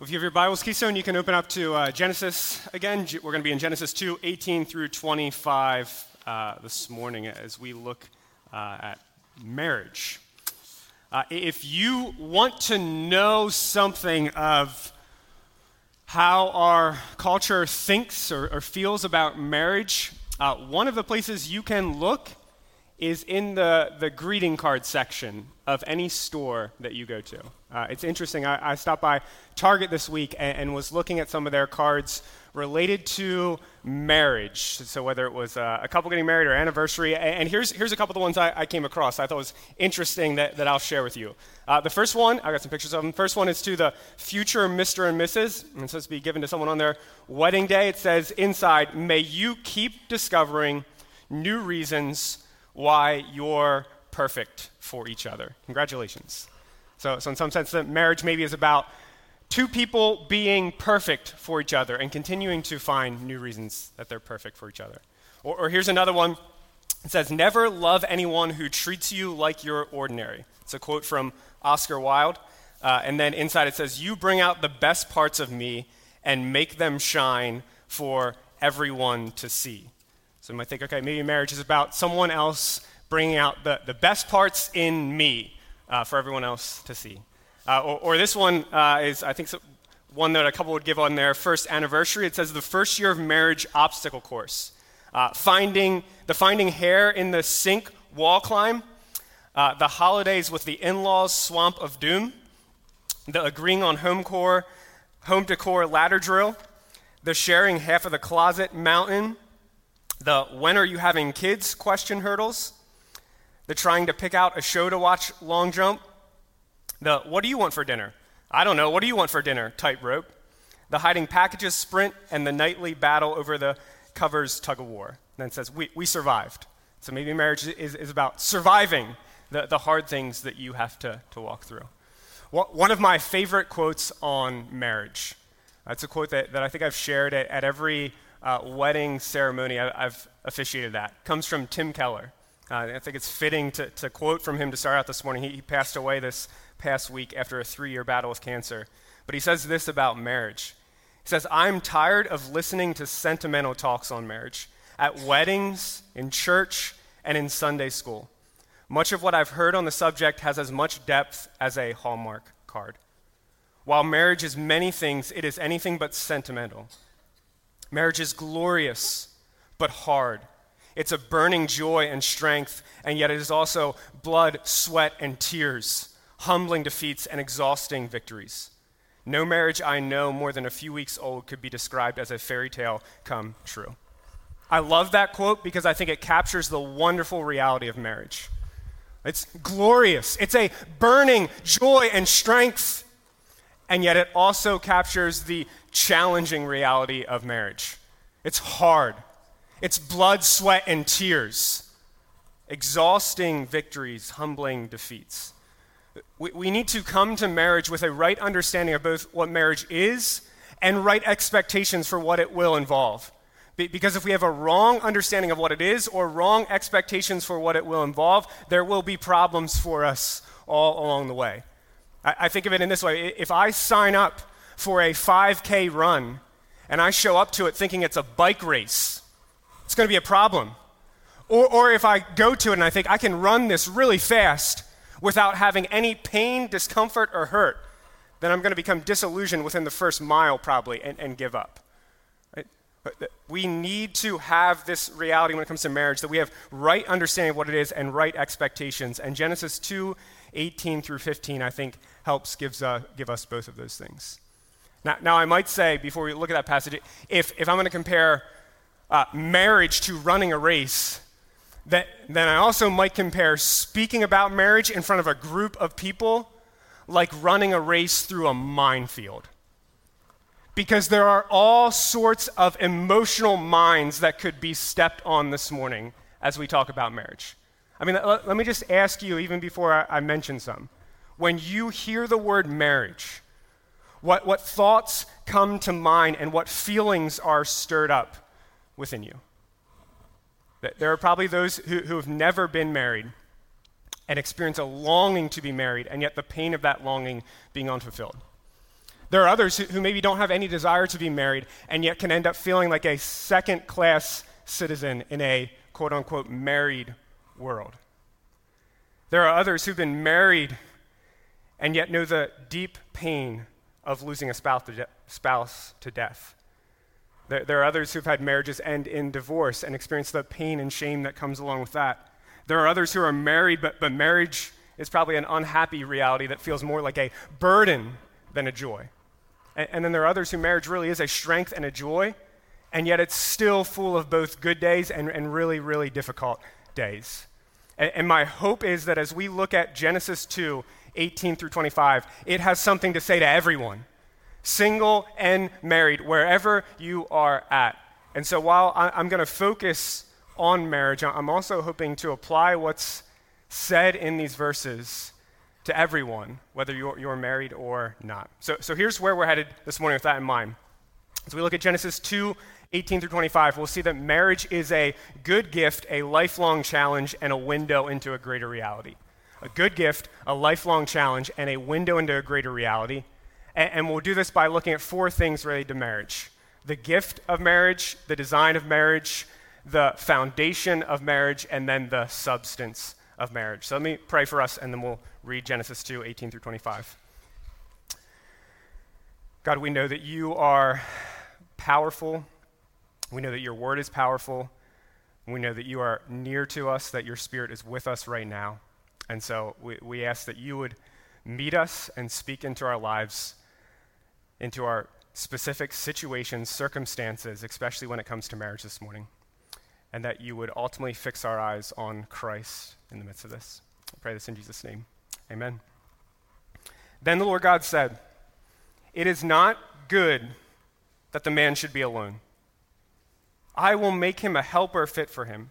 If you have your Bibles, Keystone, you can open up to uh, Genesis again. We're going to be in Genesis 2, 18 through 25 uh, this morning as we look uh, at marriage. Uh, if you want to know something of how our culture thinks or, or feels about marriage, uh, one of the places you can look is in the, the greeting card section of any store that you go to. Uh, it's interesting. I, I, stopped by Target this week and, and, was looking at some of their cards related to marriage. So, whether it was uh, a couple getting married or anniversary. And, and, here's, here's a couple of the ones I, I, came across I thought was interesting that, that I'll share with you. Uh, the first one, I got some pictures of them. First one is to the future Mr. and Mrs. And it's supposed to be given to someone on their wedding day. It says inside, May you keep discovering new reasons why you're perfect for each other. Congratulations. So, so in some sense, the marriage maybe is about two people being perfect for each other and continuing to find new reasons that they're perfect for each other. Or, or here's another one. It says, Never love anyone who treats you like you're ordinary. It's a quote from Oscar Wilde. Uh, and then inside it says, You bring out the best parts of me and make them shine for everyone to see. So you might think, okay, maybe marriage is about someone else bringing out the, the best parts in me uh, for everyone else to see. Uh, or, or, this one uh, is, I think, one that a couple would give on their first anniversary. It says the first year of marriage obstacle course. Uh, finding, the finding hair in the sink wall climb, uh, the holidays with the in laws swamp of doom, the agreeing on home core, home decor ladder drill, the sharing half of the closet mountain, the when are you having kids question hurdles, the trying to pick out a show to watch long jump, the what do you want for dinner? I don't know, what do you want for dinner tightrope, the hiding packages sprint, and the nightly battle over the covers tug of war. And then says, we, we survived. So maybe marriage is, is about surviving the, the hard things that you have to, to walk through. One of my favorite quotes on marriage. It's a quote that, that I think I've shared at, at every uh, wedding ceremony I, have officiated that comes from Tim Keller. Uh, I think it's fitting to, to, quote from him to start out this morning. He, he passed away this past week after a three year battle with cancer. But he says this about marriage. He says, I'm tired of listening to sentimental talks on marriage at weddings, in church, and in Sunday school. Much of what I've heard on the subject has as much depth as a Hallmark card. While marriage is many things, it is anything but sentimental. Marriage is glorious, but hard. It's a burning joy and strength, and yet it is also blood, sweat, and tears, humbling defeats, and exhausting victories. No marriage I know more than a few weeks old could be described as a fairy tale come true. I love that quote because I think it captures the wonderful reality of marriage. It's glorious, it's a burning joy and strength, and yet it also captures the challenging reality of marriage. It's hard, it's blood, sweat, and tears, exhausting victories, humbling defeats. We, we need to come to marriage with a right understanding of both what marriage is and right expectations for what it will involve. Because if we have a wrong understanding of what it is or wrong expectations for what it will involve, there will be problems for us all along the way. I, I think of it in this way if I sign up for a 5K run and I show up to it thinking it's a bike race, it's going to be a problem. Or, or if I go to it and I think I can run this really fast without having any pain, discomfort, or hurt, then I'm going to become disillusioned within the first mile probably and, and give up. We need to have this reality when it comes to marriage that we have right understanding of what it is and right expectations. And Genesis 2 18 through 15, I think, helps gives, uh, give us both of those things. Now, now, I might say, before we look at that passage, if, if I'm going to compare uh, marriage to running a race, that, then I also might compare speaking about marriage in front of a group of people like running a race through a minefield. Because there are all sorts of emotional mines that could be stepped on this morning as we talk about marriage. I mean, let, let me just ask you, even before I, I mention some, when you hear the word marriage, what, what thoughts come to mind and what feelings are stirred up within you. There are probably those who, who have never been married and experience a longing to be married, and yet the pain of that longing being unfulfilled. There are others who, who maybe don't have any desire to be married and yet can end up feeling like a second class citizen in a quote unquote married world. There are others who've been married and yet know the deep pain of losing a spouse to, de- spouse to death. There, there, are others who've had marriages end in divorce and experience the pain and shame that comes along with that. There are others who are married, but, but marriage is probably an unhappy reality that feels more like a burden than a joy. And, and then there are others who marriage really is a strength and a joy, and yet it's still full of both good days and, and really, really difficult days. And, and my hope is that as we look at Genesis 2, 18 through 25, it has something to say to everyone, single and married, wherever you are at. And so while I'm going to focus on marriage, I'm also hoping to apply what's said in these verses to everyone, whether you're, you're married or not. So, so here's where we're headed this morning with that in mind. As we look at Genesis 2 18 through 25, we'll see that marriage is a good gift, a lifelong challenge, and a window into a greater reality. A good gift, a lifelong challenge, and a window into a greater reality. And, and we'll do this by looking at four things related to marriage the gift of marriage, the design of marriage, the foundation of marriage, and then the substance of marriage. So let me pray for us, and then we'll read Genesis 2 18 through 25. God, we know that you are powerful. We know that your word is powerful. We know that you are near to us, that your spirit is with us right now. And so we, we ask that you would meet us and speak into our lives, into our specific situations, circumstances, especially when it comes to marriage this morning and that you would ultimately fix our eyes on Christ in the midst of this. I pray this in Jesus' name. Amen. Then the Lord God said, It is not good that the man should be alone. I will make him a helper fit for him.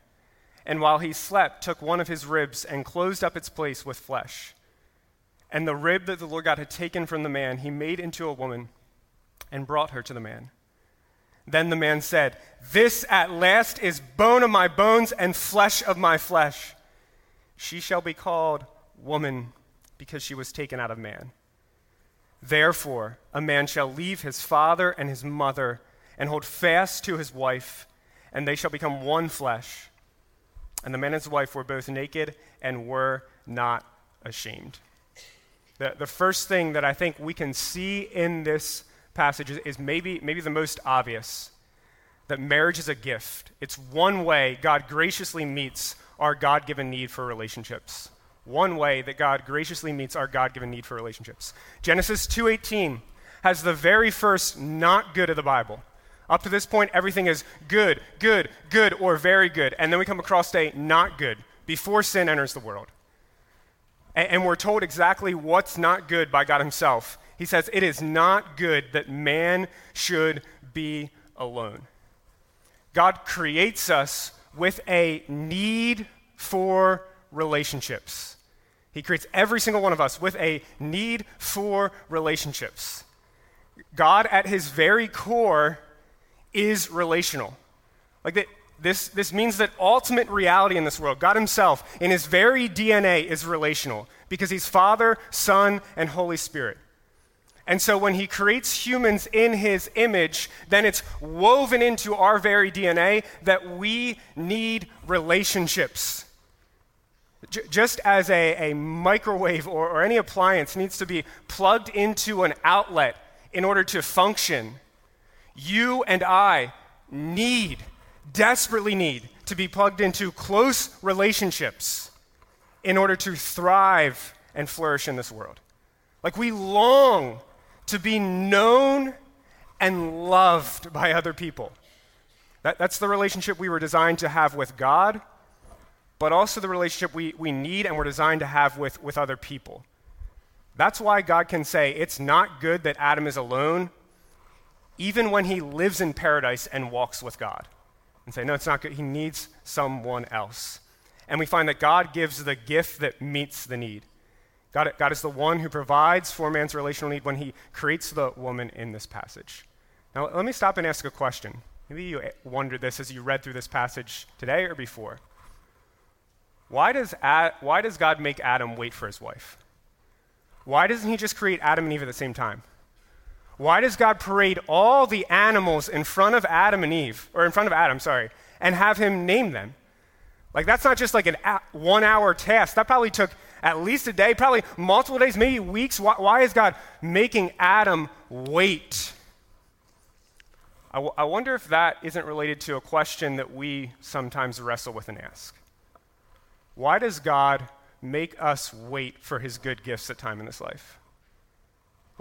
And while he slept, took one of his ribs and closed up its place with flesh. And the rib that the Lord God had taken from the man, he made into a woman and brought her to the man. Then the man said, This at last is bone of my bones and flesh of my flesh. She shall be called woman because she was taken out of man. Therefore, a man shall leave his father and his mother and hold fast to his wife, and they shall become one flesh. And the man and his wife were both naked and were not ashamed. The, the first thing that I think we can see in this passage is, is maybe, maybe the most obvious that marriage is a gift. It's one way God graciously meets our God given need for relationships. One way that God graciously meets our God given need for relationships. Genesis 2:18 has the very first not good of the Bible. Up to this point, everything is good, good, good, or very good. And then we come across a not good before sin enters the world. And, and we're told exactly what's not good by God Himself. He says, It is not good that man should be alone. God creates us with a need for relationships. He creates every single one of us with a need for relationships. God, at his very core, is relational. Like that, this, this means that ultimate reality in this world, God himself, in his very DNA, is relational because he's Father, Son, and Holy Spirit. And so when he creates humans in his image, then it's woven into our very DNA that we need relationships. J- just as a, a microwave or, or any appliance needs to be plugged into an outlet in order to function, you and I need, desperately need, to be plugged into close relationships in order to thrive and flourish in this world. Like we long to be known and loved by other people. That, that's the relationship we were designed to have with God, but also the relationship we, we need and we're designed to have with, with other people. That's why God can say, It's not good that Adam is alone, even when he lives in paradise and walks with God. And say, no, it's not good. He needs someone else. And we find that God gives the gift that meets the need. God, God is the one who provides for man's relational need when he creates the woman in this passage. Now, let me stop and ask a question. Maybe you wondered this as you read through this passage today or before. Why does, Ad, why does God make Adam wait for his wife? Why doesn't he just create Adam and Eve at the same time? Why does God parade all the animals in front of Adam and Eve, or in front of Adam, sorry, and have him name them? Like, that's not just like an one hour task. That probably took at least a day, probably multiple days, maybe weeks. Why, why is God making Adam wait? I, w- I wonder if that isn't related to a question that we sometimes wrestle with and ask. Why does God make us wait for his good gifts at time in this life?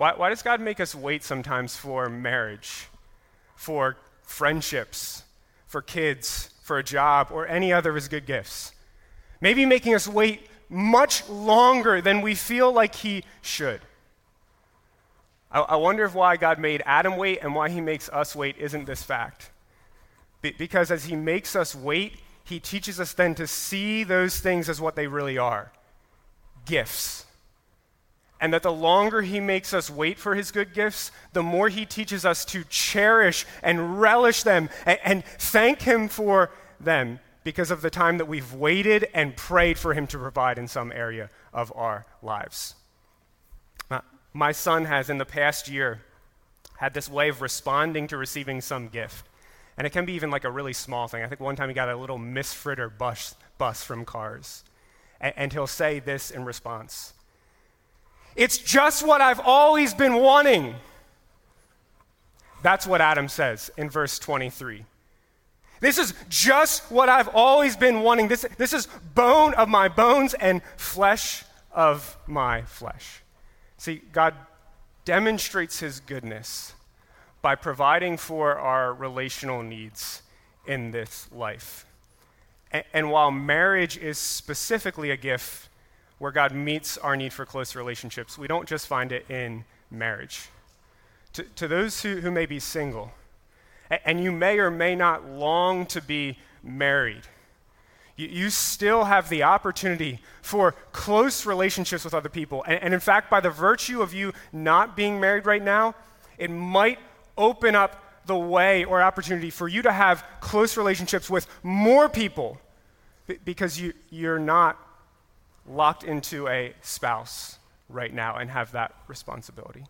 Why, why does God make us wait sometimes for marriage, for friendships, for kids, for a job, or any other of his good gifts? Maybe making us wait much longer than we feel like he should. I, I wonder if why God made Adam wait and why he makes us wait isn't this fact. Be- because as he makes us wait, he teaches us then to see those things as what they really are gifts and that the longer he makes us wait for his good gifts, the more he teaches us to cherish and relish them and, and, thank him for them because of the time that we've waited and prayed for him to provide in some area of our lives. my son has, in the past year, had this way of responding to receiving some gift. And it can be even like a really small thing. I think one time he got a little Miss Fritter bus, bus from Cars. and, and he'll say this in response. It's just what I've always been wanting. That's what Adam says in verse 23. This is just what I've always been wanting. This, this is bone of my bones and flesh of my flesh. See, God demonstrates his goodness by providing for our relational needs in this life. And, and while marriage is specifically a gift where God meets our need for close relationships. We don't just find it in marriage. To, to those who, who may be single, and you may or may not long to be married, you, you still have the opportunity for close relationships with other people. And, and in fact, by the virtue of you not being married right now, it might open up the way or opportunity for you to have close relationships with more people because you, you're not locked into a spouse right now and have that responsibility.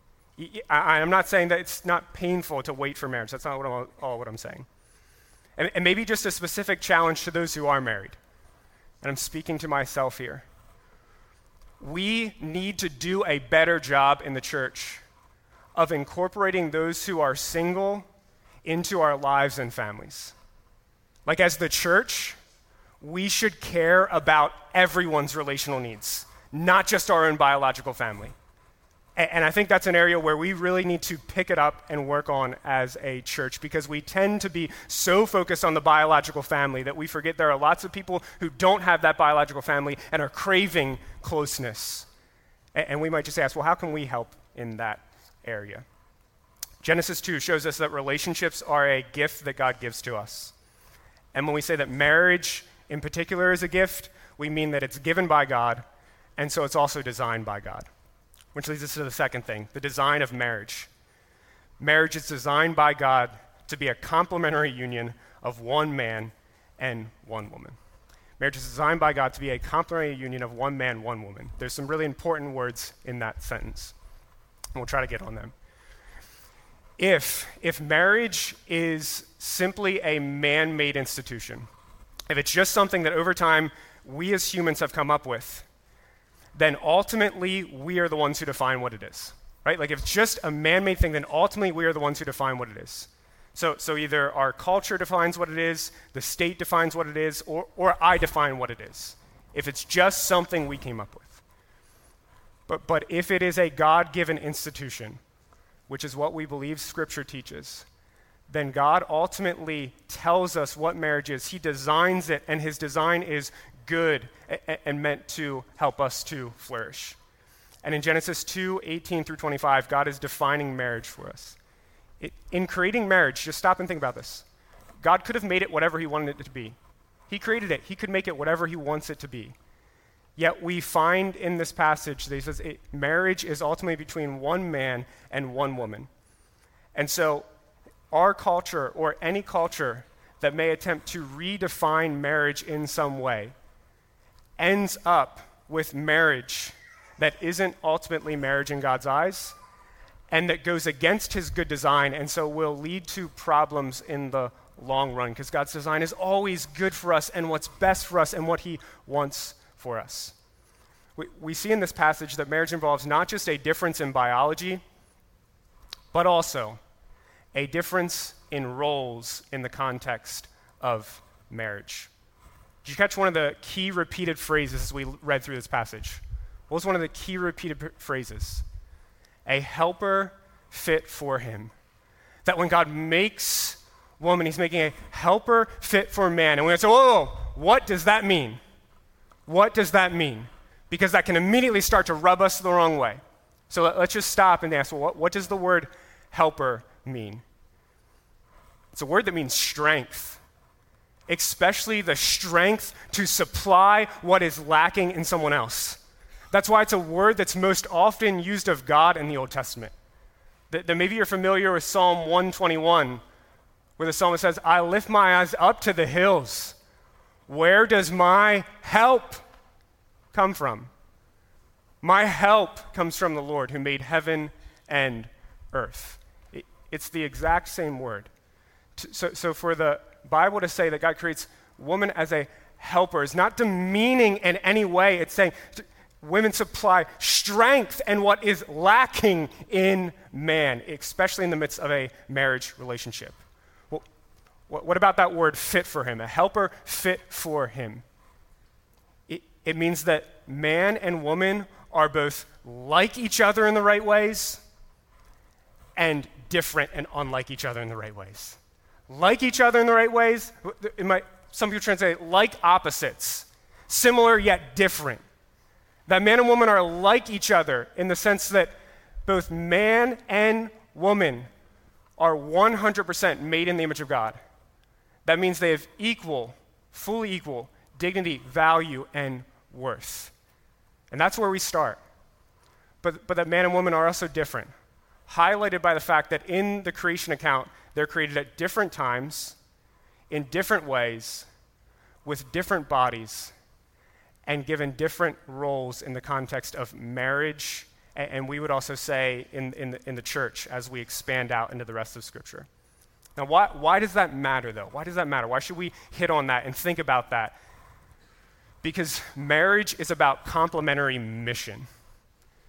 I, am not saying that it's not painful to wait for marriage. That's not what I'm, all what I'm saying. And, and maybe just a specific challenge to those who are married. And I'm speaking to myself here. We need to do a better job in the church of incorporating those who are single into our lives and families. Like, as the church, we should care about everyone's relational needs, not just our own biological family. And I think that's an area where we really need to pick it up and work on as a church because we tend to be so focused on the biological family that we forget there are lots of people who don't have that biological family and are craving closeness. And we might just ask, well, how can we help in that area? Genesis 2 shows us that relationships are a gift that God gives to us. And when we say that marriage in particular is a gift, we mean that it's given by God, and so it's also designed by God. Which leads us to the second thing the design of marriage. Marriage is designed by God to be a complementary union of one man and one woman. Marriage is designed by God to be a complementary union of one man, one woman. There's some really important words in that sentence, and we'll try to get on them. If, if marriage is simply a man made institution, if it's just something that over time we as humans have come up with, then ultimately we are the ones who define what it is. Right? Like if it's just a man made thing, then ultimately we are the ones who define what it is. So, so either our culture defines what it is, the state defines what it is, or, or I define what it is. If it's just something we came up with. But, but if it is a God given institution, which is what we believe Scripture teaches, then God ultimately tells us what marriage is. He designs it, and his design is good and meant to help us to flourish. And in Genesis 2 18 through 25, God is defining marriage for us. It, in creating marriage, just stop and think about this. God could have made it whatever He wanted it to be. He created it, He could make it whatever He wants it to be. Yet we find in this passage that He says it, marriage is ultimately between one man and one woman. And so, our culture, or any culture that may attempt to redefine marriage in some way, ends up with marriage that isn't ultimately marriage in God's eyes and that goes against his good design and so will lead to problems in the long run because God's design is always good for us and what's best for us and what he wants for us. We, we see in this passage that marriage involves not just a difference in biology, but also a difference in roles in the context of marriage. Did you catch one of the key repeated phrases as we read through this passage? What was one of the key repeated phrases? A helper fit for him. That when God makes woman, he's making a helper fit for man. And we say, whoa, whoa, what does that mean? What does that mean? Because that can immediately start to rub us the wrong way. So let, us just stop and ask, well, what, what does the word helper mean? It's a word that means strength especially the strength to supply what is lacking in someone else. That's why it's a word that's most often used of God in the Old Testament. That, that maybe you're familiar with Psalm 121, where the psalmist says, I lift my eyes up to the hills. Where does my help come from? My help comes from the Lord who made heaven and earth. It, it's the exact same word. So, so for the Bible to say that God creates woman as a helper is not demeaning in any way. It's saying women supply strength and what is lacking in man, especially in the midst of a marriage relationship. Well, what about that word fit for him? A helper fit for him. It, it means that man and woman are both like each other in the right ways and different and unlike each other in the right ways like each other in the right ways. Might, some people translate like opposites, similar yet different. That man and woman are like each other in the sense that both man and woman are 100% made in the image of God. That means they have equal, fully equal dignity, value, and worth. And that's where we start. But, but that man and woman are also different, highlighted by the fact that in the creation account, they're created at different times, in different ways, with different bodies, and given different roles in the context of marriage, and, we would also say in, in, the, in the church as we expand out into the rest of Scripture. Now, why, why does that matter, though? Why does that matter? Why should we hit on that and think about that? Because marriage is about complementary mission.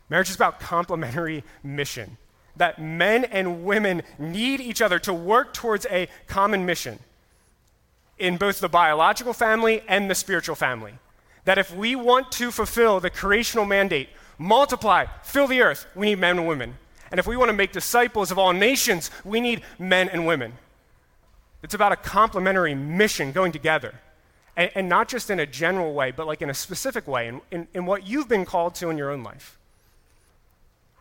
Marriage is about complementary mission that men and women need each other to work towards a common mission in both the biological family and the spiritual family. That if we want to fulfill the creational mandate, multiply, fill the earth, we need men and women. And if we want to make disciples of all nations, we need men and women. It's about a complementary mission going together. And, and not just in a general way, but like in a specific way, in, in, in what you've been called to in your own life.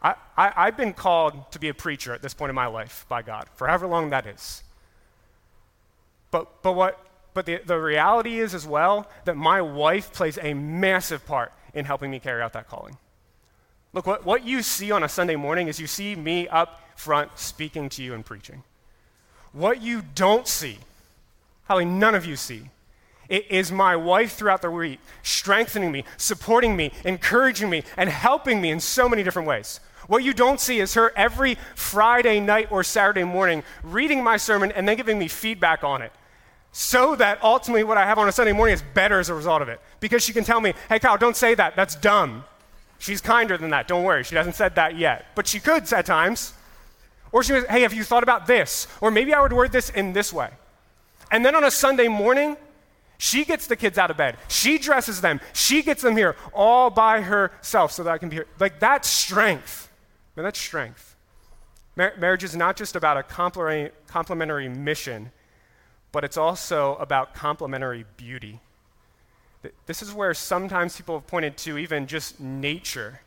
I, I, have been called to be a preacher at this point in my life by God, for however long that is. But, but, what, but the, the reality is as well that my wife plays a massive part in helping me carry out that calling. Look, what, what you see on a Sunday morning is you see me up front speaking to you and preaching. What you don't see, probably none of you see, is my wife throughout the week strengthening me, supporting me, encouraging me, and helping me in so many different ways. What you don't see is her every Friday night or Saturday morning reading my sermon and then giving me feedback on it. So that ultimately what I have on a Sunday morning is better as a result of it. Because she can tell me, hey, Kyle, don't say that. That's dumb. She's kinder than that. Don't worry. She hasn't said that yet. But she could at times. Or she was, hey, have you thought about this? Or maybe I would word this in this way. And then on a Sunday morning, she gets the kids out of bed. She dresses them. She gets them here all by herself so that I can be here. Like, that's strength. Man, that's strength. Mar- marriage is not just about a complementary, mission, but it's also about complementary beauty. This is where sometimes people have pointed to even just nature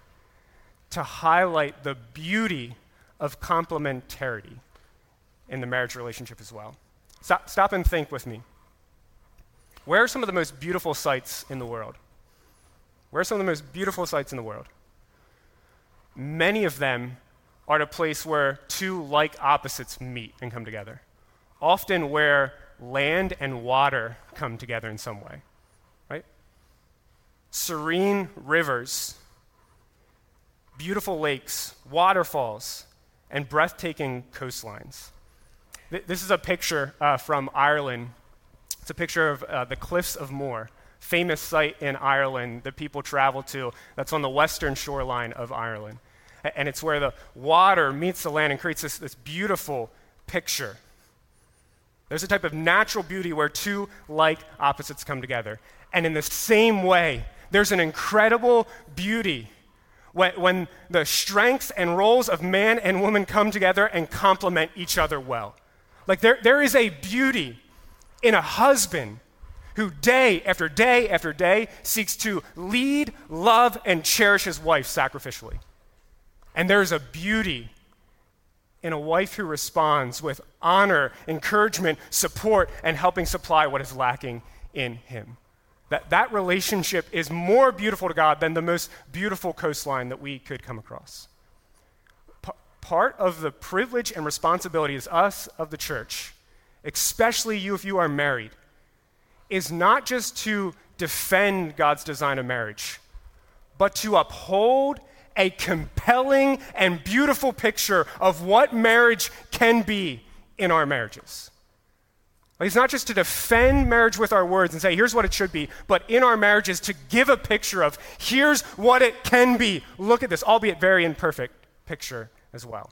to highlight the beauty of complementarity. in the marriage relationship as well. Stop, stop and think with me. Where are some of the most beautiful sights in the world? Where are some of the most beautiful sights in the world? Many of them are a place where two like opposites meet and come together. Often where land and water come together in some way, right? Serene rivers, beautiful lakes, waterfalls, and breathtaking coastlines. This is a picture uh, from Ireland. It's a picture of uh, the Cliffs of Moher, famous site in Ireland that people travel to that's on the western shoreline of Ireland. And it's where the water meets the land and creates this, this beautiful picture. There's a type of natural beauty where two like opposites come together. And in the same way, there's an incredible beauty when, when the strengths and roles of man and woman come together and complement each other well. Like there, there is a beauty in a husband who day after day after day seeks to lead, love, and cherish his wife sacrificially. And there's a beauty in a wife who responds with honor, encouragement, support, and helping supply what is lacking in him. That, that relationship is more beautiful to God than the most beautiful coastline that we could come across part of the privilege and responsibility is us of the church, especially you if you are married, is not just to defend God's design of marriage, but to uphold a compelling and beautiful picture of what marriage can be in our marriages. It's not just to defend marriage with our words and say, here's what it should be, but in our marriages to give a picture of, here's what it can be. Look at this, albeit very imperfect picture as well.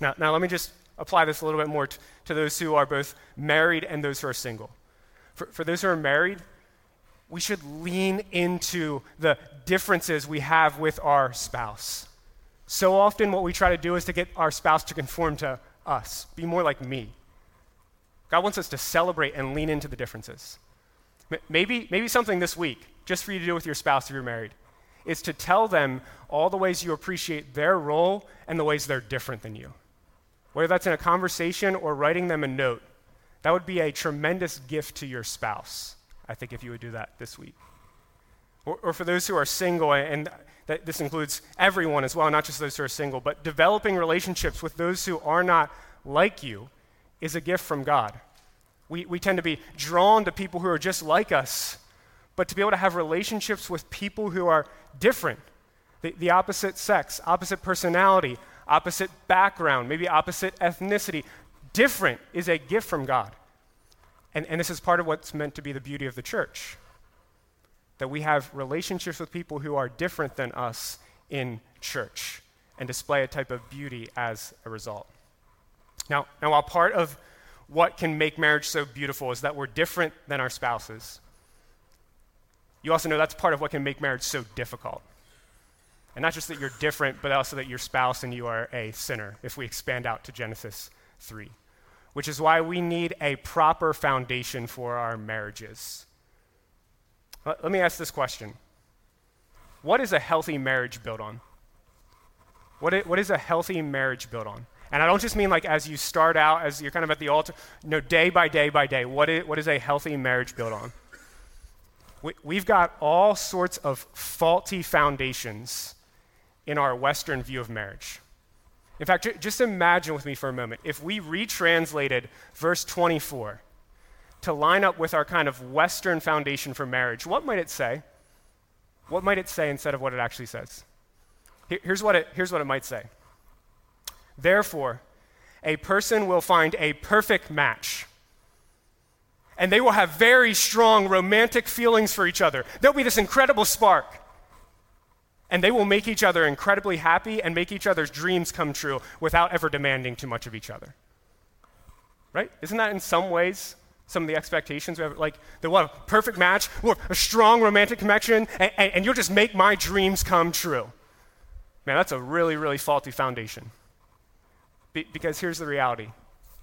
Now, now let me just apply this a little bit more t- to those who are both married and those who are single. For, for those who are married, we should lean into the differences we have with our spouse. So often, what we try to do is to get our spouse to conform to us, be more like me. God wants us to celebrate and lean into the differences. Maybe, maybe something this week, just for you to do with your spouse if you're married, is to tell them all the ways you appreciate their role and the ways they're different than you. Whether that's in a conversation or writing them a note, that would be a tremendous gift to your spouse, I think, if you would do that this week. Or, or for those who are single, and this includes everyone as well, not just those who are single, but developing relationships with those who are not like you is a gift from God. We, we tend to be drawn to people who are just like us, but to be able to have relationships with people who are different, the, the opposite sex, opposite personality, opposite background, maybe opposite ethnicity, different is a gift from God. And, and this is part of what's meant to be the beauty of the church that we have relationships with people who are different than us in church and display a type of beauty as a result. Now, now while part of what can make marriage so beautiful is that we're different than our spouses, you also know that's part of what can make marriage so difficult. And not just that you're different, but also that your spouse and you are a sinner, if we expand out to Genesis 3. Which is why we need a proper foundation for our marriages. Let, me ask this question What is a healthy marriage built on? What is, what is a healthy marriage built on? And I don't just mean like as you start out, as you're kind of at the altar, no, day by day by day. What is, what is a healthy marriage built on? We, have got all sorts of faulty foundations in our Western view of marriage. In fact, just imagine with me for a moment if we retranslated verse 24 to line up with our kind of Western foundation for marriage, what might it say? What might it say instead of what it actually says? Here's what it, here's what it might say Therefore, a person will find a perfect match. And they will have very strong romantic feelings for each other. There'll be this incredible spark and they will make each other incredibly happy and make each other's dreams come true without ever demanding too much of each other. Right? Isn't that in some ways some of the expectations we have? Like, they have a perfect match, or a strong romantic connection, and, and, and you'll just make my dreams come true. Man, that's a really, really faulty foundation. Be, because here's the reality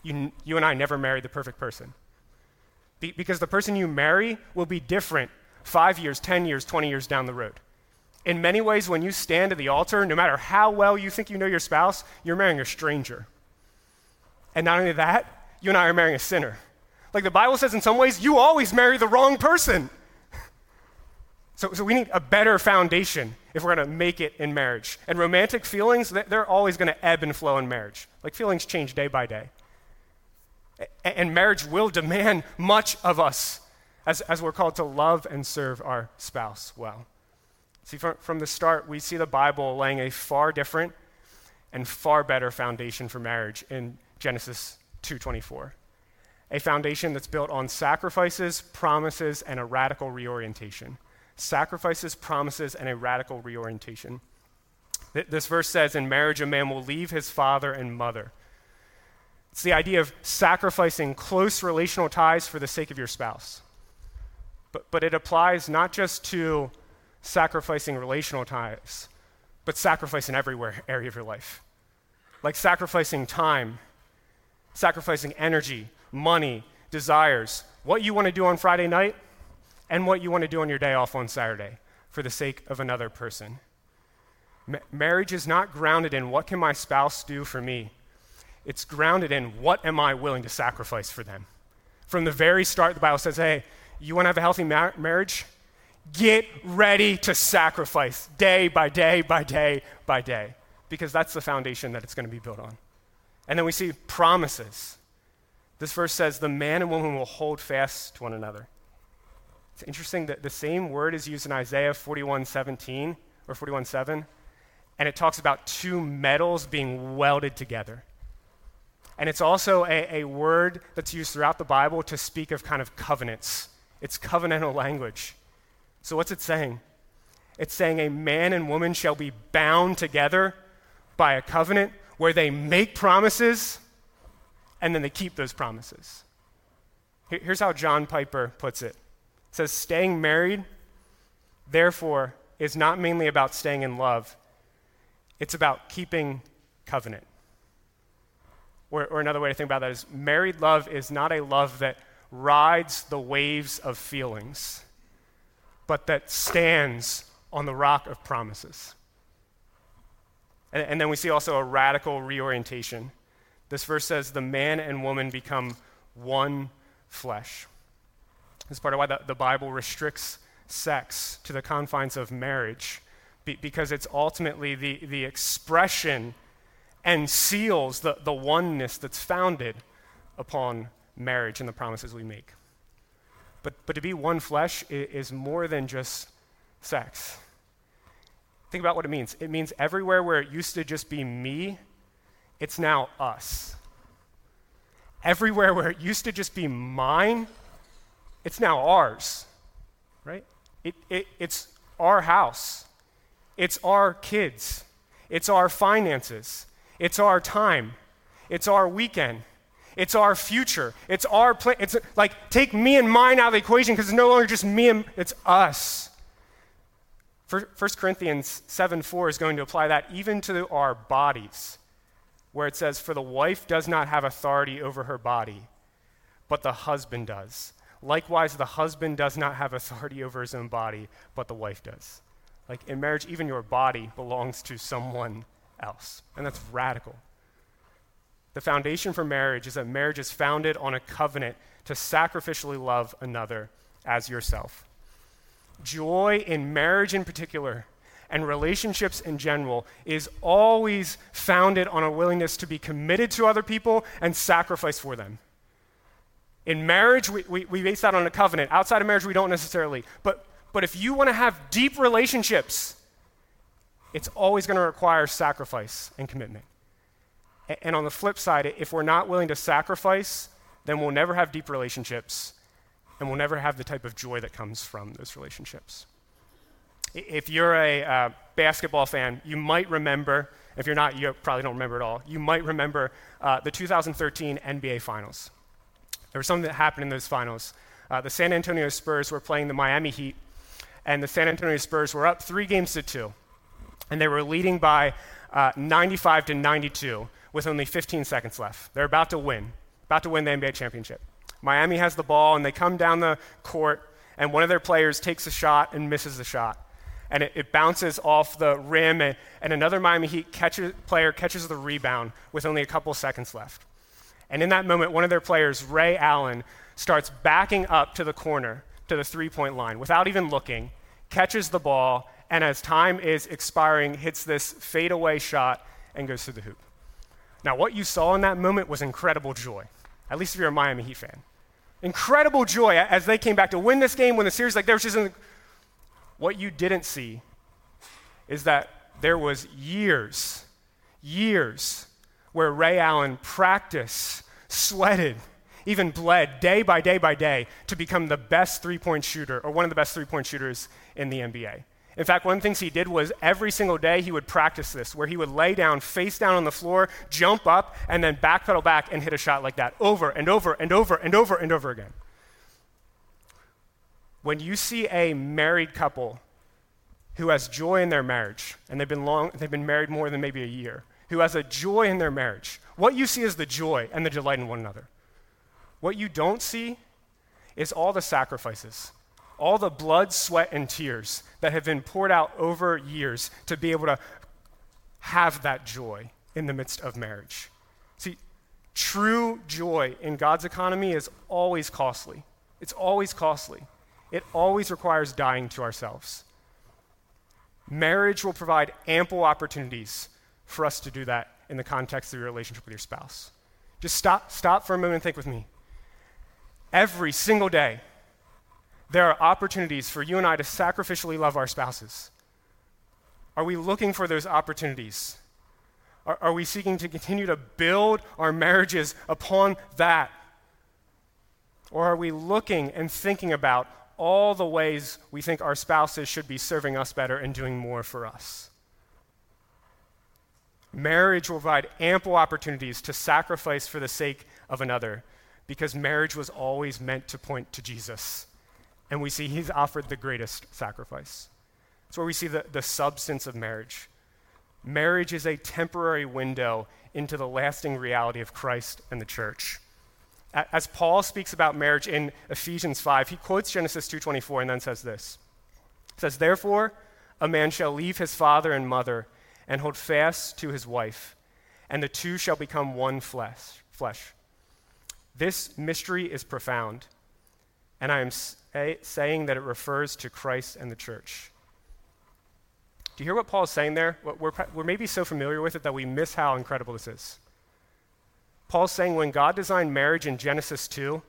you, you and I never married the perfect person. Be, because the person you marry will be different five years, 10 years, 20 years down the road in many ways, when you stand at the altar, no matter how well you think you know your spouse, you're marrying a stranger. And not only that, you and I are marrying a sinner. Like the Bible says, in some ways, you always marry the wrong person. So, so we need a better foundation if we're going to make it in marriage. And romantic feelings, they're always going to ebb and flow in marriage. Like feelings change day by day. And marriage will demand much of us as, as we're called to love and serve our spouse well. See, from, from the start, we see the Bible laying a far different and far better foundation for marriage in Genesis 2:24. A foundation that's built on sacrifices, promises, and a radical reorientation. Sacrifices, promises, and a radical reorientation. This verse says, In marriage, a man will leave his father and mother. It's the idea of sacrificing close relational ties for the sake of your spouse. But, but it applies not just to sacrificing relational ties, but sacrificing every area of your life. Like sacrificing time, sacrificing energy, money, desires, what you want to do on Friday night, and what you want to do on your day off on Saturday for the sake of another person. Ma- marriage is not grounded in what can my spouse do for me. It's grounded in what am I willing to sacrifice for them. From the very start, the Bible says, hey, you want to have a healthy mar- marriage? Get ready to sacrifice day by day by day by day, because that's the foundation that it's going to be built on. And then we see promises. This verse says, the man and woman will hold fast to one another. It's interesting that the same word is used in Isaiah 41 17 or 41 7, and it talks about two metals being welded together. And it's also a, a word that's used throughout the Bible to speak of kind of covenants. It's covenantal language. So, what's it saying? It's saying a man and woman shall be bound together by a covenant where they make promises and then they keep those promises. Here's how John Piper puts it. It says, Staying married, therefore, is not mainly about staying in love, it's about keeping covenant. Or, or another way to think about that is married love is not a love that rides the waves of feelings, but that stands on the rock of promises. And, and, then we see also a radical reorientation. This verse says, the man and woman become one flesh. This is part of why the, the Bible restricts sex to the confines of marriage, be, because it's ultimately the, the expression and seals the, the oneness that's founded upon marriage and the promises we make. But, but to be one flesh is, more than just sex. Think about what it means. It means everywhere where it used to just be me, it's now us. Everywhere where it used to just be mine, it's now ours, right? It, it, it's our house, it's our kids, it's our finances, it's our time, it's our weekend, it's our future. It's our plan. It's like take me and mine out of the equation because it's no longer just me and it's us. 1 Corinthians 7 4 is going to apply that even to our bodies, where it says, For the wife does not have authority over her body, but the husband does. Likewise, the husband does not have authority over his own body, but the wife does. Like in marriage, even your body belongs to someone else. And that's radical. The foundation for marriage is that marriage is founded on a covenant to sacrificially love another as yourself. Joy in marriage in particular and relationships in general is always founded on a willingness to be committed to other people and sacrifice for them. In marriage, we, we, we base that on a covenant. Outside of marriage, we don't necessarily. But, but if you want to have deep relationships, it's always going to require sacrifice and commitment. And on the flip side, if we're not willing to sacrifice, then we'll never have deep relationships and we'll never have the type of joy that comes from those relationships. If you're a uh, basketball fan, you might remember, if you're not, you probably don't remember at all, you might remember uh, the 2013 NBA Finals. There was something that happened in those finals. Uh, the San Antonio Spurs were playing the Miami Heat, and the San Antonio Spurs were up three games to two, and they were leading by uh, 95 to 92 with only 15 seconds left. They're about to win, about to win the NBA championship. Miami has the ball, and they come down the court, and one of their players takes a shot and misses the shot. And it, it bounces off the rim, and, and another Miami Heat catches, player catches the rebound with only a couple seconds left. And in that moment, one of their players, Ray Allen, starts backing up to the corner to the three point line without even looking, catches the ball, and as time is expiring, hits this fadeaway shot and goes through the hoop. Now, what you saw in that moment was incredible joy, at least if you're a Miami Heat fan. Incredible joy as they came back to win this game, win the series. Like, there was just. What you didn't see is that there was years, years where Ray Allen practiced, sweated, even bled day by day by day to become the best three point shooter or one of the best three point shooters in the NBA. In fact, one of the things he did was every single day he would practice this, where he would lay down, face down on the floor, jump up, and then backpedal back and hit a shot like that over and over and over and over and over again. When you see a married couple who has joy in their marriage, and they've been, long, they've been married more than maybe a year, who has a joy in their marriage, what you see is the joy and the delight in one another. What you don't see is all the sacrifices, all the blood, sweat, and tears that have been poured out over years to be able to have that joy in the midst of marriage. See, true joy in God's economy is always costly. It's always costly. It always requires dying to ourselves. Marriage will provide ample opportunities for us to do that in the context of your relationship with your spouse. Just stop, stop for a moment and think with me. Every single day, there are opportunities for you and I to sacrificially love our spouses. Are we looking for those opportunities? Are, are we seeking to continue to build our marriages upon that? Or are we looking and thinking about all the ways we think our spouses should be serving us better and doing more for us. Marriage will provide ample opportunities to sacrifice for the sake of another because marriage was always meant to point to Jesus. And we see he's offered the greatest sacrifice. It's where we see the, the substance of marriage. Marriage is a temporary window into the lasting reality of Christ and the church as Paul speaks about marriage in Ephesians 5, he quotes Genesis 2:24 and then says this. He says, "Therefore, a man shall leave his father and mother and hold fast to his wife, and the two shall become one flesh." flesh. This mystery is profound, and I am say, saying that it refers to Christ and the church. Do you hear what Paul is saying there? We're, we're maybe so familiar with it that we miss how incredible this is. Paul's saying when God designed marriage in Genesis 2,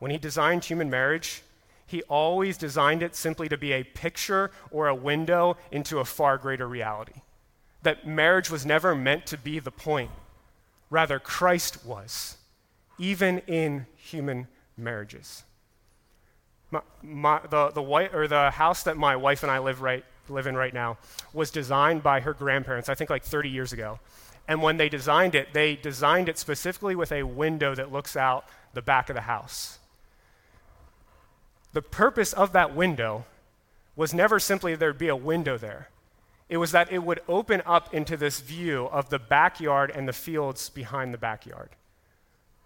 when he designed human marriage, he always designed it simply to be a picture or a window into a far greater reality. That marriage was never meant to be the point. Rather, Christ was, even in human marriages. My, my, the, the, white, or the house that my wife and I live, right, live in right now was designed by her grandparents, I think like 30 years ago. And when they designed it, they designed it specifically with a window that looks out the back of the house. The purpose of that window was never simply there'd be a window there. It was that it would open up into this view of the backyard and the fields behind the backyard.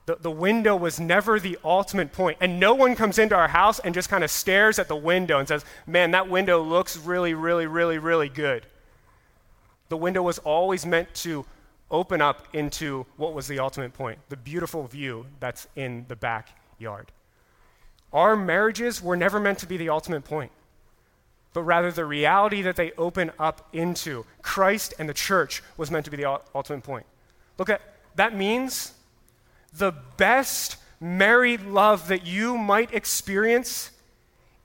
The, the window was never the ultimate point. And no one comes into our house and just kind of stares at the window and says, Man, that window looks really, really, really, really good. The window was always meant to open up into what was the ultimate point the beautiful view that's in the backyard. Our marriages were never meant to be the ultimate point, but rather the reality that they open up into. Christ and the church was meant to be the ultimate point. Look at that means the best married love that you might experience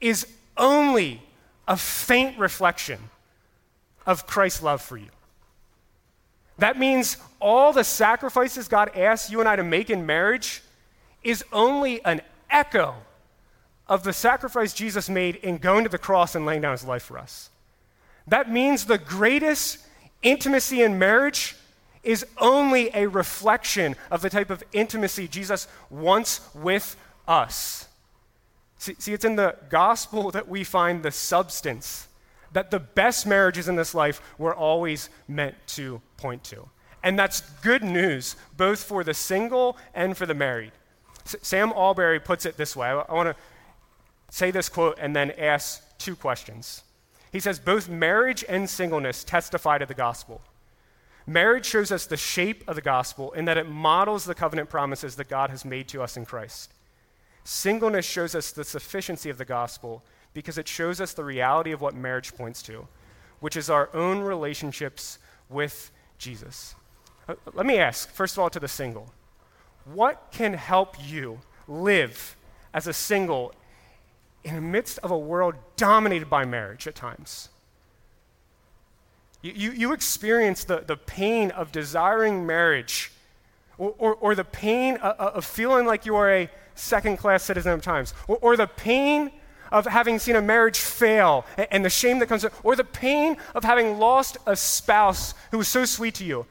is only a faint reflection of Christ's love for you. That means all the sacrifices God asks you and I to make in marriage is only an echo of the sacrifice Jesus made in going to the cross and laying down his life for us. That means the greatest intimacy in marriage is only a reflection of the type of intimacy Jesus wants with us. See, see, it's in the gospel that we find the substance that the best marriages in this life were always meant to point to. And that's good news, both for the single and for the married. S- Sam Allberry puts it this way. I, I want to say this quote and then ask two questions. He says, Both marriage and singleness testify to the gospel. Marriage shows us the shape of the gospel in that it models the covenant promises that God has made to us in Christ. Singleness shows us the sufficiency of the gospel because it shows us the reality of what marriage points to, which is our own relationships with Jesus. Uh, let me ask, first of all, to the single what can help you live as a single in the midst of a world dominated by marriage at times? You, you, you experience the, the pain of desiring marriage or, or, or the pain of, of, feeling like you are a second class citizen of times, or, or the pain of having seen a marriage fail and, and the shame that comes, or the pain of having lost a spouse who was so sweet to you.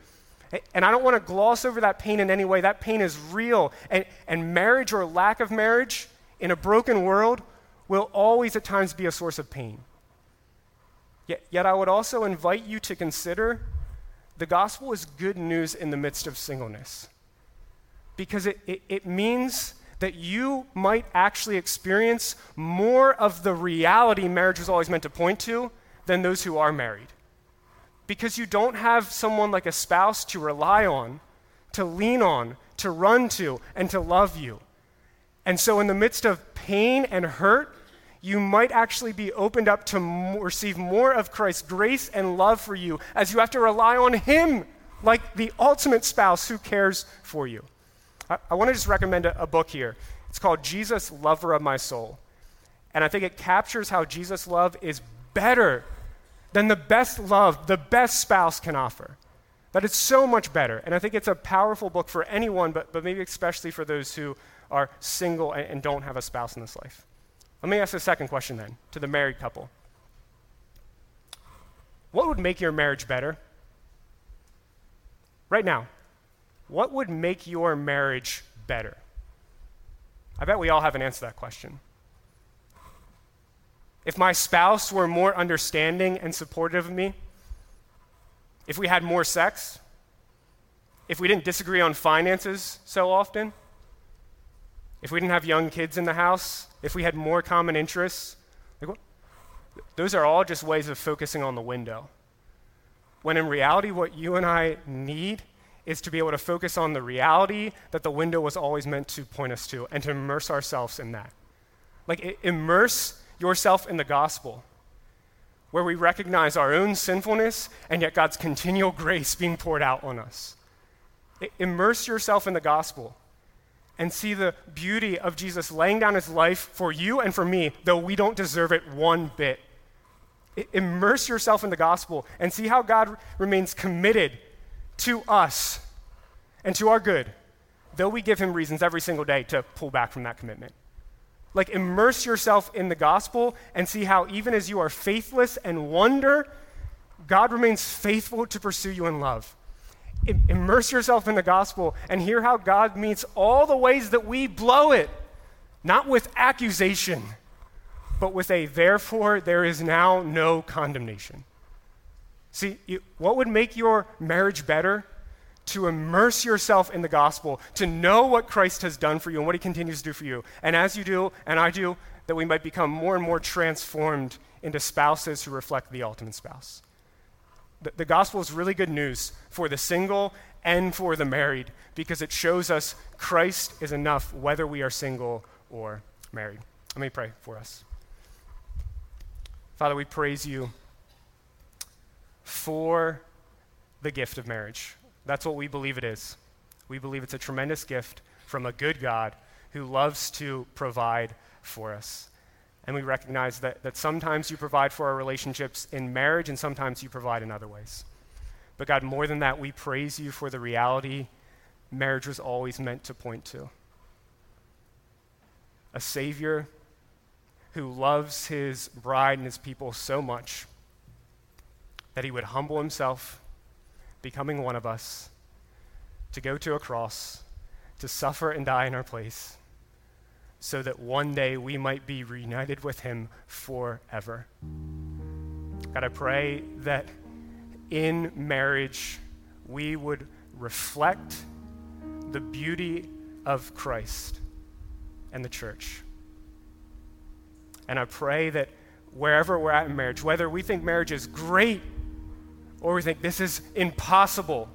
And I don't want to gloss over that pain in any way. That pain is real. And, and marriage or lack of marriage in a broken world will always at times be a source of pain. Yet, yet I would also invite you to consider the gospel is good news in the midst of singleness. Because it, it, it means that you might actually experience more of the reality marriage was always meant to point to than those who are married. Because you don't have someone like a spouse to rely on, to lean on, to run to, and to love you. And so, in the midst of pain and hurt, you might actually be opened up to receive more of Christ's grace and love for you as you have to rely on Him like the ultimate spouse who cares for you. I, I want to just recommend a, a book here. It's called Jesus, Lover of My Soul. And I think it captures how Jesus' love is better than the best love the best spouse can offer. That it's so much better. And I think it's a powerful book for anyone, but, but maybe especially for those who are single and, and don't have a spouse in this life. Let me ask a second question then to the married couple. What would make your marriage better? Right now, what would make your marriage better? I bet we all have an answer to that question. If my spouse were more understanding and supportive of me, if we had more sex, if we didn't disagree on finances so often, if we didn't have young kids in the house, if we had more common interests, like those are all just ways of focusing on the window. When in reality, what you and I need is to be able to focus on the reality that the window was always meant to point us to and to immerse ourselves in that. Like, immerse yourself in the gospel, where we recognize our own sinfulness and yet God's continual grace being poured out on us. immerse yourself in the gospel and see the beauty of Jesus laying down his life for you and for me, though we don't deserve it one bit. immerse yourself in the gospel and see how God remains committed to us and to our good, though we give him reasons every single day to pull back from that commitment. Like, immerse yourself in the gospel and see how, even as you are faithless and wonder, God remains faithful to pursue you in love immerse yourself in the gospel and hear how God meets all the ways that we blow it, not with accusation, but with a therefore there is now no condemnation. See, you, what would make your marriage better? To immerse yourself in the gospel, to know what Christ has done for you and what he continues to do for you. And as you do, and I do, that we might become more and more transformed into spouses who reflect the ultimate spouse the gospel is really good news for the single and for the married because it shows us Christ is enough whether we are single or married. Let me pray for us. Father, we praise you for the gift of marriage. That's what we believe it is. We believe it's a tremendous gift from a good God who loves to provide for us. And we recognize that, that sometimes you provide for our relationships in marriage and sometimes you provide in other ways. But God, more than that, we praise you for the reality marriage was always meant to point to a Savior who loves his bride and his people so much that he would humble himself, becoming one of us, to go to a cross, to suffer and die in our place so that one day we might be reunited with him forever. God, I pray that in marriage we would reflect the beauty of Christ and the church. And I pray that wherever we're at in marriage, whether we think marriage is great or we think this is impossible,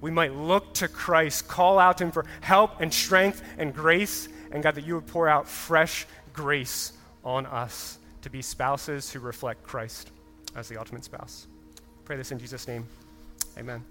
we might look to Christ, call out to Him for help and strength and grace, and God, that you would pour out fresh grace on us to be spouses who reflect Christ as the ultimate spouse. Pray this in Jesus' name. Amen.